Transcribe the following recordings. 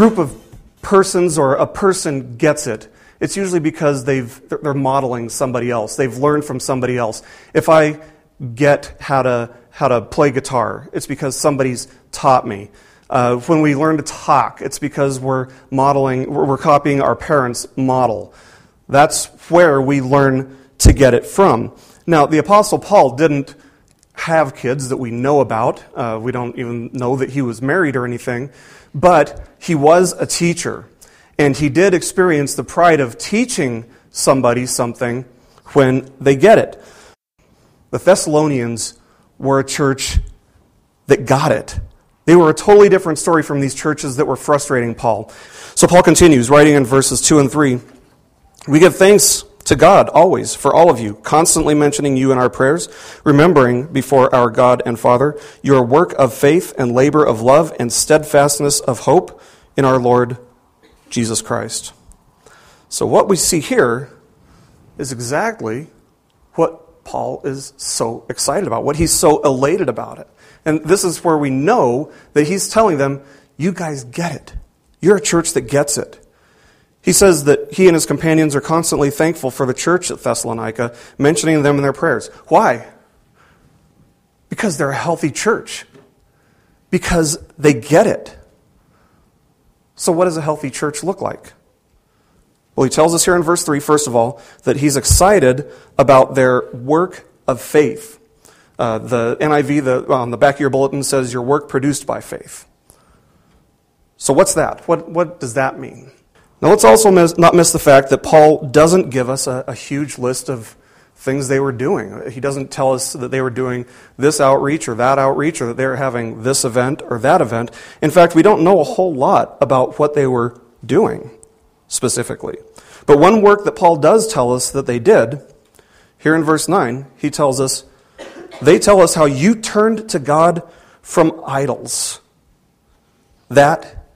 Group of persons or a person gets it, it's usually because they've, they're modeling somebody else. They've learned from somebody else. If I get how to, how to play guitar, it's because somebody's taught me. Uh, when we learn to talk, it's because we're modeling, we're copying our parents' model. That's where we learn to get it from. Now, the Apostle Paul didn't have kids that we know about. Uh, we don't even know that he was married or anything. But he was a teacher. And he did experience the pride of teaching somebody something when they get it. The Thessalonians were a church that got it. They were a totally different story from these churches that were frustrating Paul. So Paul continues, writing in verses 2 and 3 We give thanks to God always for all of you, constantly mentioning you in our prayers, remembering before our God and Father your work of faith and labor of love and steadfastness of hope in our Lord Jesus Christ. So, what we see here is exactly what Paul is so excited about, what he's so elated about it. And this is where we know that he's telling them, You guys get it. You're a church that gets it. He says that he and his companions are constantly thankful for the church at Thessalonica, mentioning them in their prayers. Why? Because they're a healthy church. Because they get it. So, what does a healthy church look like? Well, he tells us here in verse 3, first of all, that he's excited about their work of faith. Uh, the NIV the, on the back of your bulletin says, Your work produced by faith. So, what's that? What, what does that mean? Now, let's also miss, not miss the fact that Paul doesn't give us a, a huge list of things they were doing. He doesn't tell us that they were doing this outreach or that outreach or that they were having this event or that event. In fact, we don't know a whole lot about what they were doing specifically. But one work that Paul does tell us that they did, here in verse 9, he tells us, they tell us how you turned to God from idols. That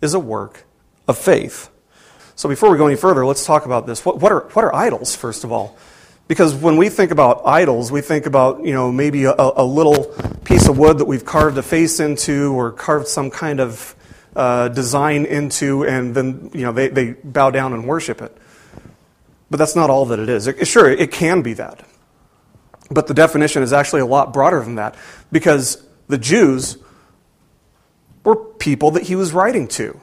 is a work of faith. So before we go any further, let's talk about this. What, what, are, what are idols, first of all? Because when we think about idols, we think about, you know, maybe a, a little piece of wood that we've carved a face into or carved some kind of uh, design into, and then, you know, they, they bow down and worship it. But that's not all that it is. It, sure, it can be that. But the definition is actually a lot broader than that because the Jews were people that he was writing to.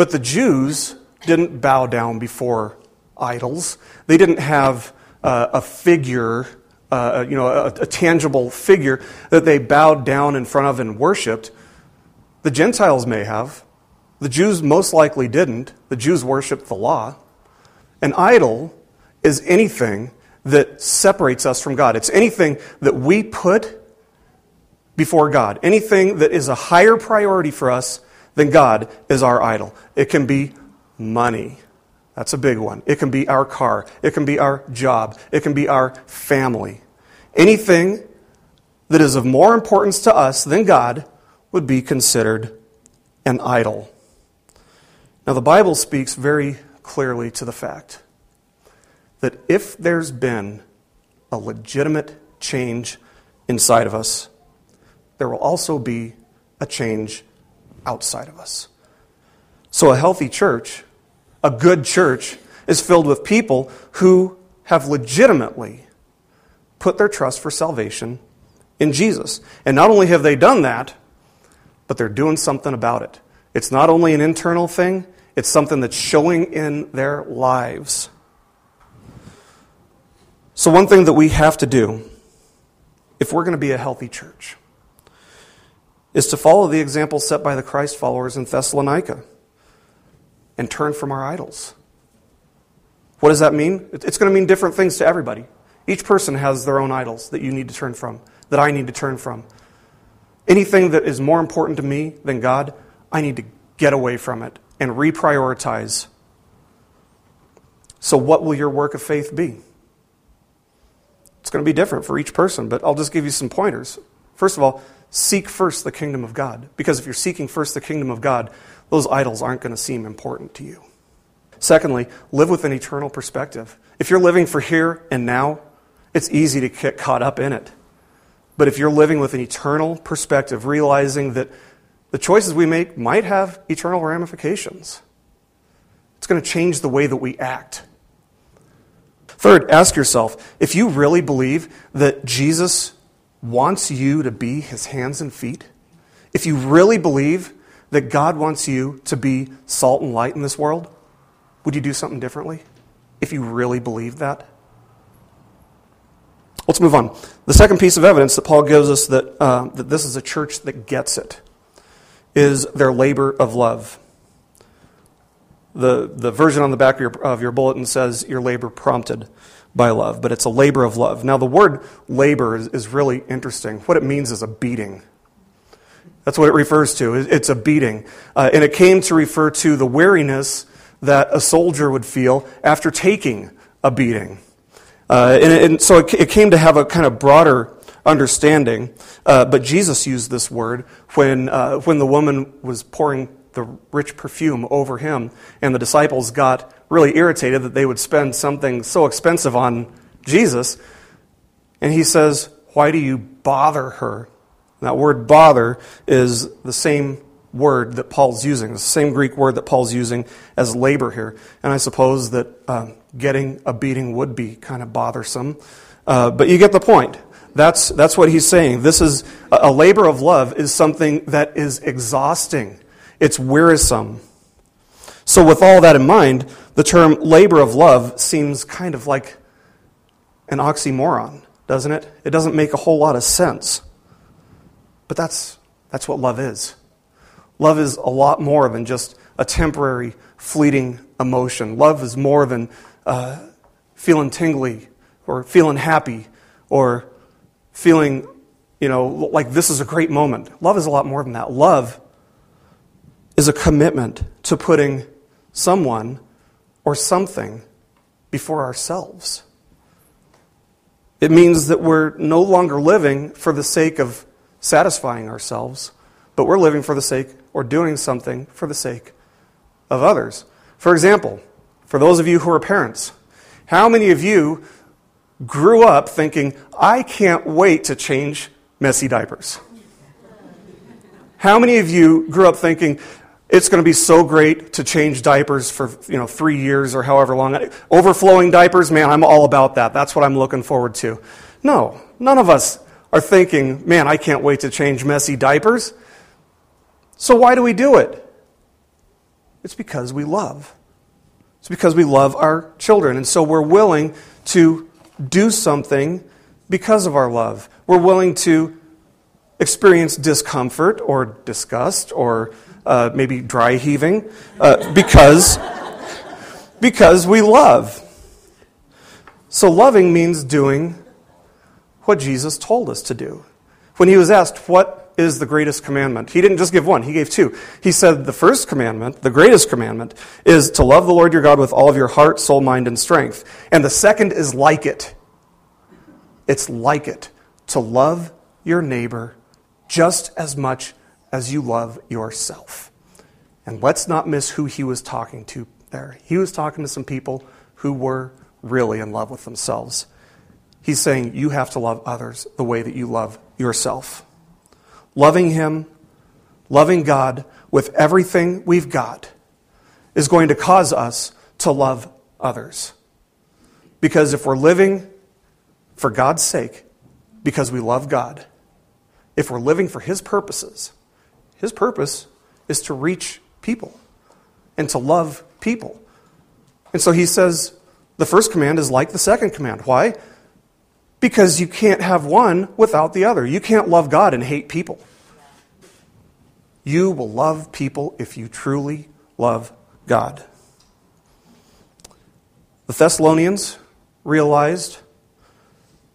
But the Jews didn't bow down before idols. They didn't have uh, a figure, uh, you know, a, a tangible figure that they bowed down in front of and worshipped. The Gentiles may have. The Jews most likely didn't. The Jews worshiped the law. An idol is anything that separates us from God. It's anything that we put before God, anything that is a higher priority for us then God is our idol. It can be money. That's a big one. It can be our car. It can be our job. It can be our family. Anything that is of more importance to us than God would be considered an idol. Now, the Bible speaks very clearly to the fact that if there's been a legitimate change inside of us, there will also be a change outside of us. So, a healthy church, a good church, is filled with people who have legitimately put their trust for salvation in Jesus. And not only have they done that, but they're doing something about it. It's not only an internal thing, it's something that's showing in their lives. So, one thing that we have to do if we're going to be a healthy church is to follow the example set by the Christ followers in Thessalonica and turn from our idols. What does that mean? It's going to mean different things to everybody. Each person has their own idols that you need to turn from, that I need to turn from. Anything that is more important to me than God, I need to get away from it and reprioritize. So, what will your work of faith be? It's going to be different for each person, but I'll just give you some pointers. First of all, seek first the kingdom of God. Because if you're seeking first the kingdom of God, those idols aren't going to seem important to you. Secondly, live with an eternal perspective. If you're living for here and now, it's easy to get caught up in it. But if you're living with an eternal perspective, realizing that the choices we make might have eternal ramifications. It's going to change the way that we act. Third, ask yourself if you really believe that Jesus wants you to be his hands and feet, if you really believe that God wants you to be salt and light in this world, would you do something differently? If you really believe that? Let's move on. The second piece of evidence that Paul gives us that, uh, that this is a church that gets it is their labor of love. The, the version on the back of your, of your bulletin says your labor prompted by love, but it's a labor of love. Now, the word labor is, is really interesting. What it means is a beating. That's what it refers to. It's a beating. Uh, and it came to refer to the weariness that a soldier would feel after taking a beating. Uh, and, and, so it, it, came to have a kind of broader understanding. Uh, but Jesus used this word when, uh, when the woman was pouring the rich perfume over him, and the disciples got really irritated that they would spend something so expensive on Jesus. And he says, Why do you bother her? that word bother is the same word that Paul's using, the same Greek word that Paul's using as labor here. And I suppose that uh, getting a beating would be kind of bothersome. Uh, but you get the point. That's, that's what he's saying. This is a labor of love is something that is exhausting. It's wearisome. So, with all that in mind, the term labor of love seems kind of like an oxymoron, doesn't it? It doesn't make a whole lot of sense. But that's, that's what love is. Love is a lot more than just a temporary, fleeting emotion. Love is more than uh, feeling tingly or feeling happy or feeling, you know, like this is a great moment. Love is a lot more than that. Love is a commitment to putting someone or something before ourselves. It means that we're no longer living for the sake of satisfying ourselves, but we're living for the sake or doing something for the sake of others. For example, for those of you who are parents, how many of you grew up thinking, I can't wait to change messy diapers? How many of you grew up thinking, it's going to be so great to change diapers for you know three years or however long. Overflowing diapers, man, I'm all about that. That's what I'm looking forward to. No, none of us are thinking, man, I can't wait to change messy diapers. So why do we do it? It's because we love. It's because we love our children. And so we're willing to do something because of our love. We're willing to experience discomfort or disgust or uh, maybe dry heaving uh, because, because we love. So loving means doing what Jesus told us to do. When he was asked, What is the greatest commandment? He didn't just give one, he gave two. He said, The first commandment, the greatest commandment, is to love the Lord your God with all of your heart, soul, mind, and strength. And the second is like it. It's like it to love your neighbor just as much as you love yourself. And let's not miss who he was talking to there. He was talking to some people who were really in love with themselves. He's saying you have to love others the way that you love yourself. Loving Him, loving God with everything we've got is going to cause us to love others. Because if we're living for God's sake, because we love God, if we're living for His purposes, His purpose is to reach people and to love people. And so He says the first command is like the second command. Why? Because you can't have one without the other. You can't love God and hate people. You will love people if you truly love God. The Thessalonians realized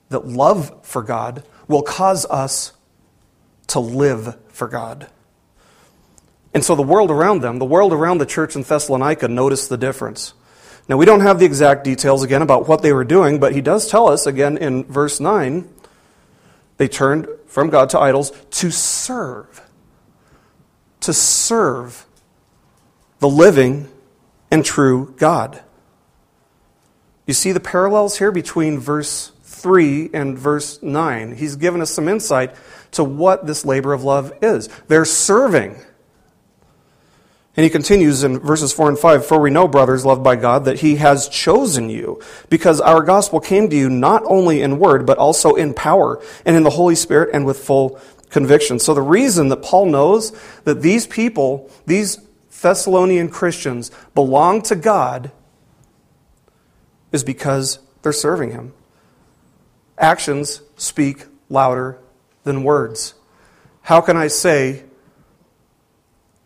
that love for God will cause us to live for God. And so the world around them, the world around the church in Thessalonica, noticed the difference. Now, we don't have the exact details again about what they were doing, but he does tell us again in verse 9 they turned from God to idols to serve. To serve the living and true God. You see the parallels here between verse 3 and verse 9. He's given us some insight to what this labor of love is. They're serving. And he continues in verses 4 and 5 For we know, brothers, loved by God, that he has chosen you, because our gospel came to you not only in word, but also in power, and in the Holy Spirit, and with full conviction. So the reason that Paul knows that these people, these Thessalonian Christians, belong to God is because they're serving him. Actions speak louder than words. How can I say,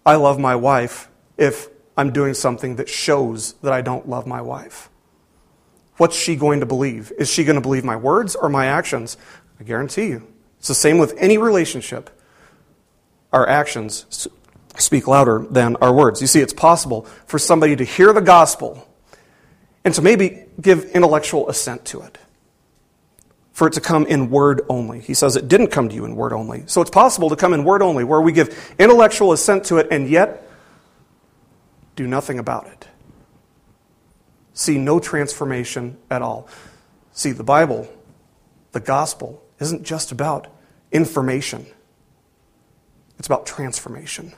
I love my wife if I'm doing something that shows that I don't love my wife? What's she going to believe? Is she going to believe my words or my actions? I guarantee you. It's the same with any relationship. Our actions speak louder than our words. You see, it's possible for somebody to hear the gospel and to maybe give intellectual assent to it. For it to come in word only. He says it didn't come to you in word only. So it's possible to come in word only, where we give intellectual assent to it and yet do nothing about it. See no transformation at all. See, the Bible, the gospel, isn't just about information, it's about transformation.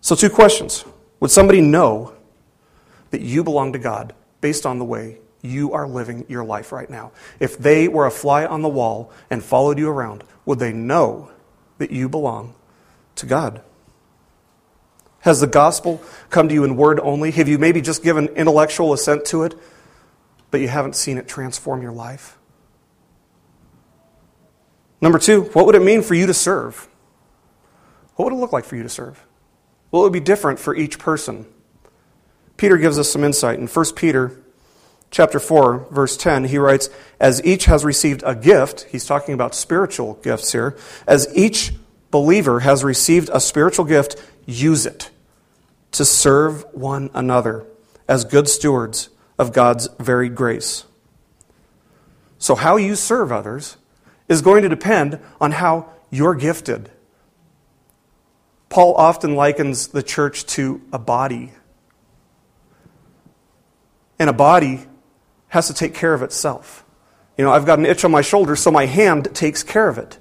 So, two questions. Would somebody know that you belong to God based on the way you are living your life right now? If they were a fly on the wall and followed you around, would they know that you belong to God? Has the gospel come to you in word only? Have you maybe just given intellectual assent to it, but you haven't seen it transform your life? Number two, what would it mean for you to serve? What would it look like for you to serve? Well, it would be different for each person. Peter gives us some insight. In 1 Peter chapter 4, verse 10, he writes, As each has received a gift, he's talking about spiritual gifts here, as each believer has received a spiritual gift, use it to serve one another as good stewards of God's varied grace. So, how you serve others is going to depend on how you're gifted. Paul often likens the church to a body. And a body has to take care of itself. You know, I've got an itch on my shoulder, so my hand takes care of it.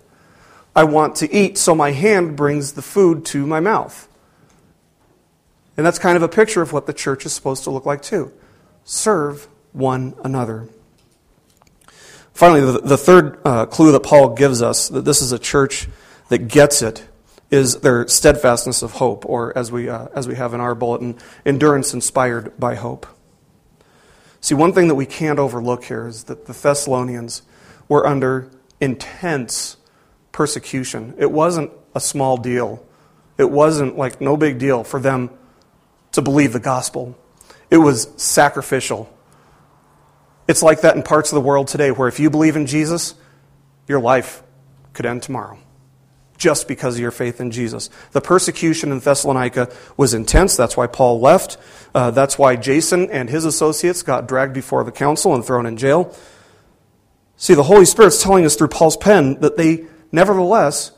I want to eat, so my hand brings the food to my mouth. And that's kind of a picture of what the church is supposed to look like, too. Serve one another. Finally, the, the third uh, clue that Paul gives us that this is a church that gets it is their steadfastness of hope, or as we, uh, as we have in our bulletin, endurance inspired by hope. See, one thing that we can't overlook here is that the Thessalonians were under intense persecution. It wasn't a small deal, it wasn't like no big deal for them to believe the gospel, it was sacrificial. It's like that in parts of the world today where if you believe in Jesus, your life could end tomorrow just because of your faith in Jesus. The persecution in Thessalonica was intense. That's why Paul left. Uh, that's why Jason and his associates got dragged before the council and thrown in jail. See, the Holy Spirit's telling us through Paul's pen that they nevertheless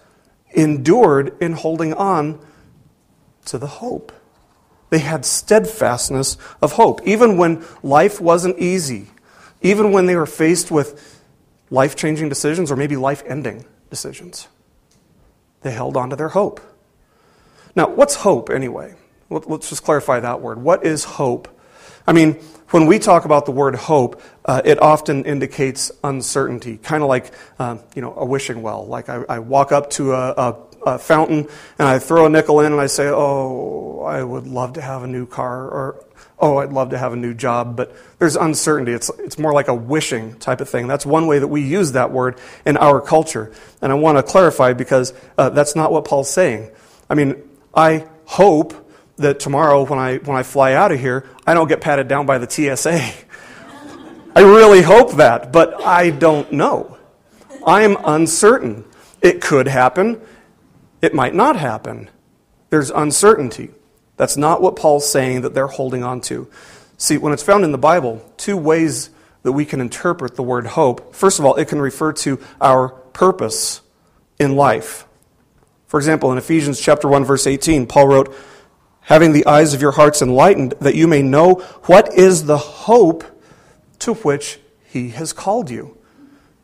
endured in holding on to the hope. They had steadfastness of hope, even when life wasn't easy, even when they were faced with life changing decisions or maybe life ending decisions. They held on to their hope. Now, what's hope anyway? Let's just clarify that word. What is hope? I mean, when we talk about the word hope, uh, it often indicates uncertainty, kind of like uh, you know a wishing well. Like I, I walk up to a, a, a, fountain and I throw a nickel in and I say, "Oh, I would love to have a new car," or "Oh, I'd love to have a new job." But there's uncertainty. It's it's more like a wishing type of thing. That's one way that we use that word in our culture, and I want to clarify because uh, that's not what Paul's saying. I mean, I hope that tomorrow when I, when I fly out of here, I don't get patted down by the TSA. I really hope that, but I don't know. I am uncertain. It could happen, it might not happen. There's uncertainty. That's not what Paul's saying that they're holding on to. See, when it's found in the Bible, two ways that we can interpret the word hope. First of all, it can refer to our purpose in life. For example, in Ephesians chapter 1 verse 18, Paul wrote, having the eyes of your hearts enlightened, that you may know what is the hope to which he has called you.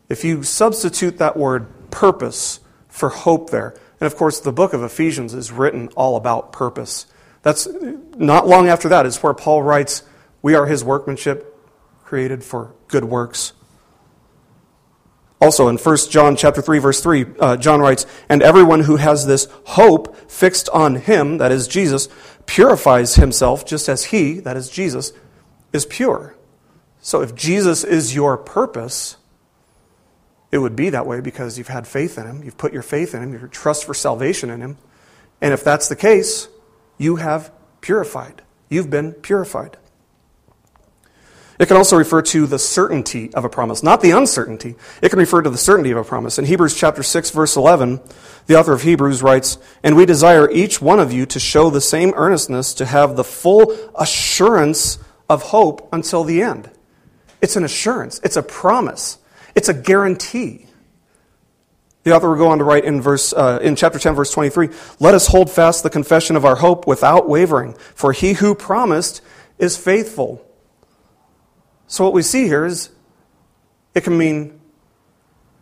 If you substitute that word purpose for hope there, and of course, the book of Ephesians is written all about purpose. That's not long after that is where Paul writes, We are his workmanship, created for good works. Also in 1 John chapter 3 verse 3, uh, John writes, "And everyone who has this hope fixed on him, that is Jesus, purifies himself just as he, that is Jesus, is pure." So if Jesus is your purpose, it would be that way because you've had faith in him, you've put your faith in him, your trust for salvation in him. And if that's the case, you have purified. You've been purified. It can also refer to the certainty of a promise, not the uncertainty. It can refer to the certainty of a promise. In Hebrews chapter 6 verse 11, the author of Hebrews writes, "And we desire each one of you to show the same earnestness to have the full assurance of hope until the end." It's an assurance, it's a promise, it's a guarantee. The author will go on to write in verse uh, in chapter 10 verse 23, "Let us hold fast the confession of our hope without wavering, for he who promised is faithful." So what we see here is it can mean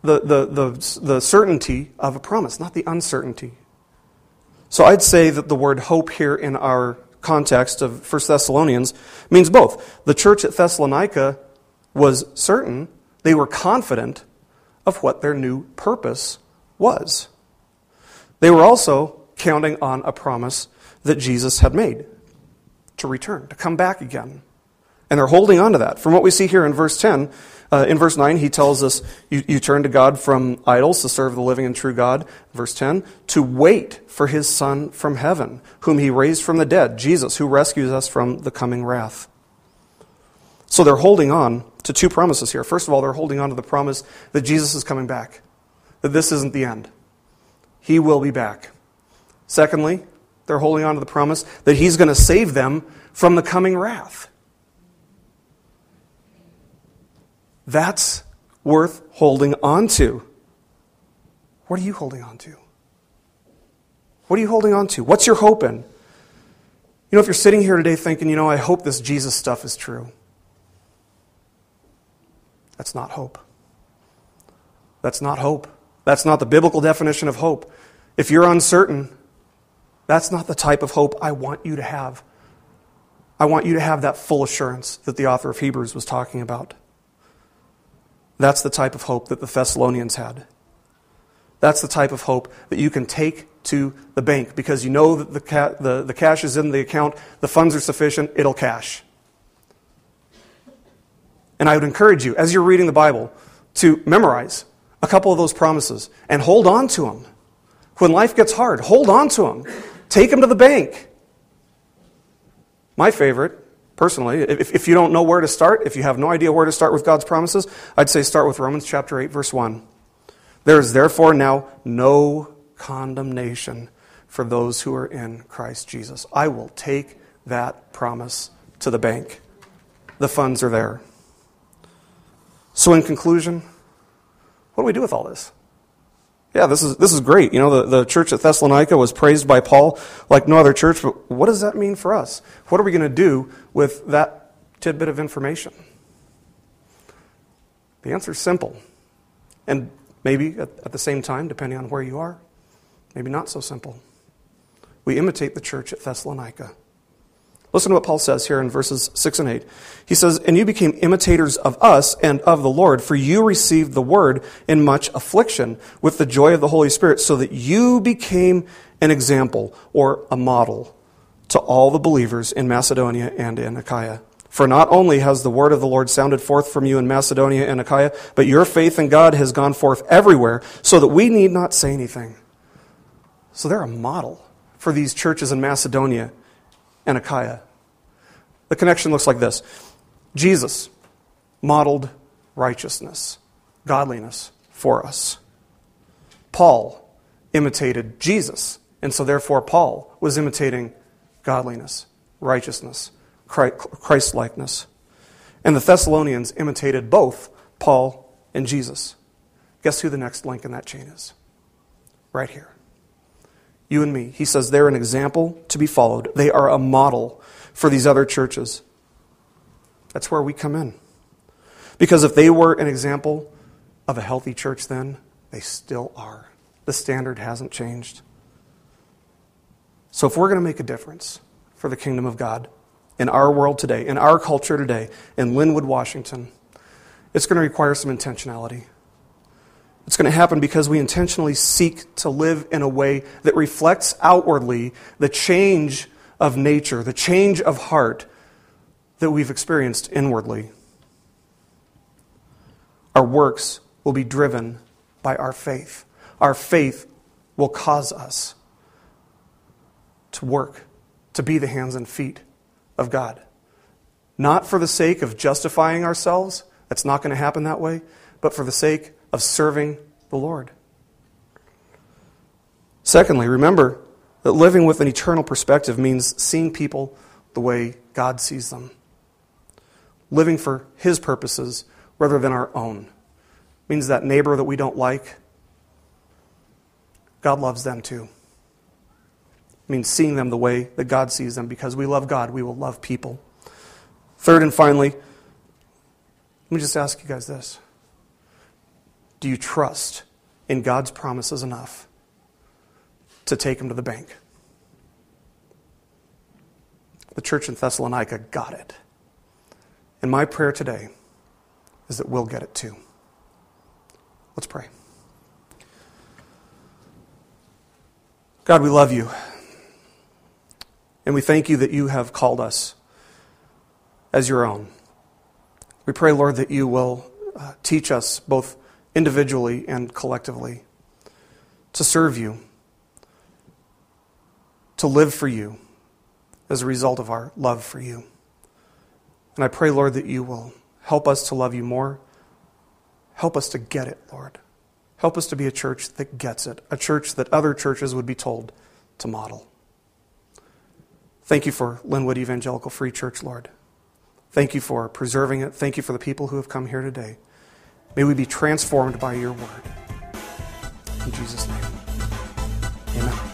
the, the, the, the certainty of a promise, not the uncertainty. So I'd say that the word hope here in our context of 1 Thessalonians means both. The church at Thessalonica was certain, they were confident of what their new purpose was. They were also counting on a promise that Jesus had made to return, to come back again. And they're holding on to that. From what we see here in verse 10, uh, in verse 9, he tells us, you, you turn to God from idols to serve the living and true God. Verse 10, to wait for his Son from heaven, whom he raised from the dead, Jesus, who rescues us from the coming wrath. So they're holding on to two promises here. First of all, they're holding on to the promise that Jesus is coming back, that this isn't the end. He will be back. Secondly, they're holding on to the promise that he's going to save them from the coming wrath. That's worth holding on to. What are you holding on to? What are you holding on to? What's your hope in? You know, if you're sitting here today thinking, you know, I hope this Jesus stuff is true, that's not hope. That's not hope. That's not the biblical definition of hope. If you're uncertain, that's not the type of hope I want you to have. I want you to have that full assurance that the author of Hebrews was talking about. That's the type of hope that the Thessalonians had. That's the type of hope that you can take to the bank because you know that the, ca- the, the cash is in the account, the funds are sufficient, it'll cash. And I would encourage you, as you're reading the Bible, to memorize a couple of those promises and hold on to them. When life gets hard, hold on to them. Take them to the bank. My favorite personally. If, if you don't know where to start, if you have no idea where to start with God's promises, I'd say start with Romans chapter 8, verse 1. There is therefore now no condemnation for those who are in Christ Jesus. I will take that promise to the bank. The funds are there. So, in conclusion, what do we do with all this? Yeah, this is, this is great. You know, the, the church at Thessalonica was praised by Paul like no other church, but what does that mean for us? What are we going to do with that tidbit of information? The answer is simple. And maybe at, at the same time, depending on where you are, maybe not so simple. We imitate the church at Thessalonica. Listen to what Paul says here in verses 6 and 8. He says, And you became imitators of us and of the Lord, for you received the word in much affliction with the joy of the Holy Spirit, so that you became an example or a model to all the believers in Macedonia and in Achaia. For not only has the word of the Lord sounded forth from you in Macedonia and Achaia, but your faith in God has gone forth everywhere, so that we need not say anything. So they're a model for these churches in Macedonia and Achaia. The connection looks like this Jesus modeled righteousness, godliness for us. Paul imitated Jesus, and so therefore Paul was imitating godliness, righteousness, Christ likeness. And the Thessalonians imitated both Paul and Jesus. Guess who the next link in that chain is? Right here you and me. He says they're an example to be followed, they are a model for these other churches. That's where we come in. Because if they were an example of a healthy church then, they still are. The standard hasn't changed. So if we're going to make a difference for the kingdom of God in our world today, in our culture today, in Lynnwood, Washington, it's going to require some intentionality. It's going to happen because we intentionally seek to live in a way that reflects outwardly the change of nature, the change of heart that we've experienced inwardly. Our works will be driven by our faith. Our faith will cause us to work, to be the hands and feet of God. Not for the sake of justifying ourselves, that's not going to happen that way, but for the sake of serving the Lord. Secondly, remember that living with an eternal perspective means seeing people the way God sees them, living for His purposes rather than our own. It means that neighbor that we don't like, God loves them too. It means seeing them the way that God sees them. Because we love God, we will love people. Third and finally, let me just ask you guys this Do you trust in God's promises enough to take him to the bank? The church in Thessalonica got it. And my prayer today is that we'll get it too. Let's pray. God, we love you. And we thank you that you have called us as your own. We pray, Lord, that you will uh, teach us both individually and collectively to serve you, to live for you as a result of our love for you. And I pray, Lord, that you will help us to love you more. Help us to get it, Lord. Help us to be a church that gets it, a church that other churches would be told to model. Thank you for Lynnwood Evangelical Free Church, Lord. Thank you for preserving it. Thank you for the people who have come here today. May we be transformed by your word. In Jesus' name, amen.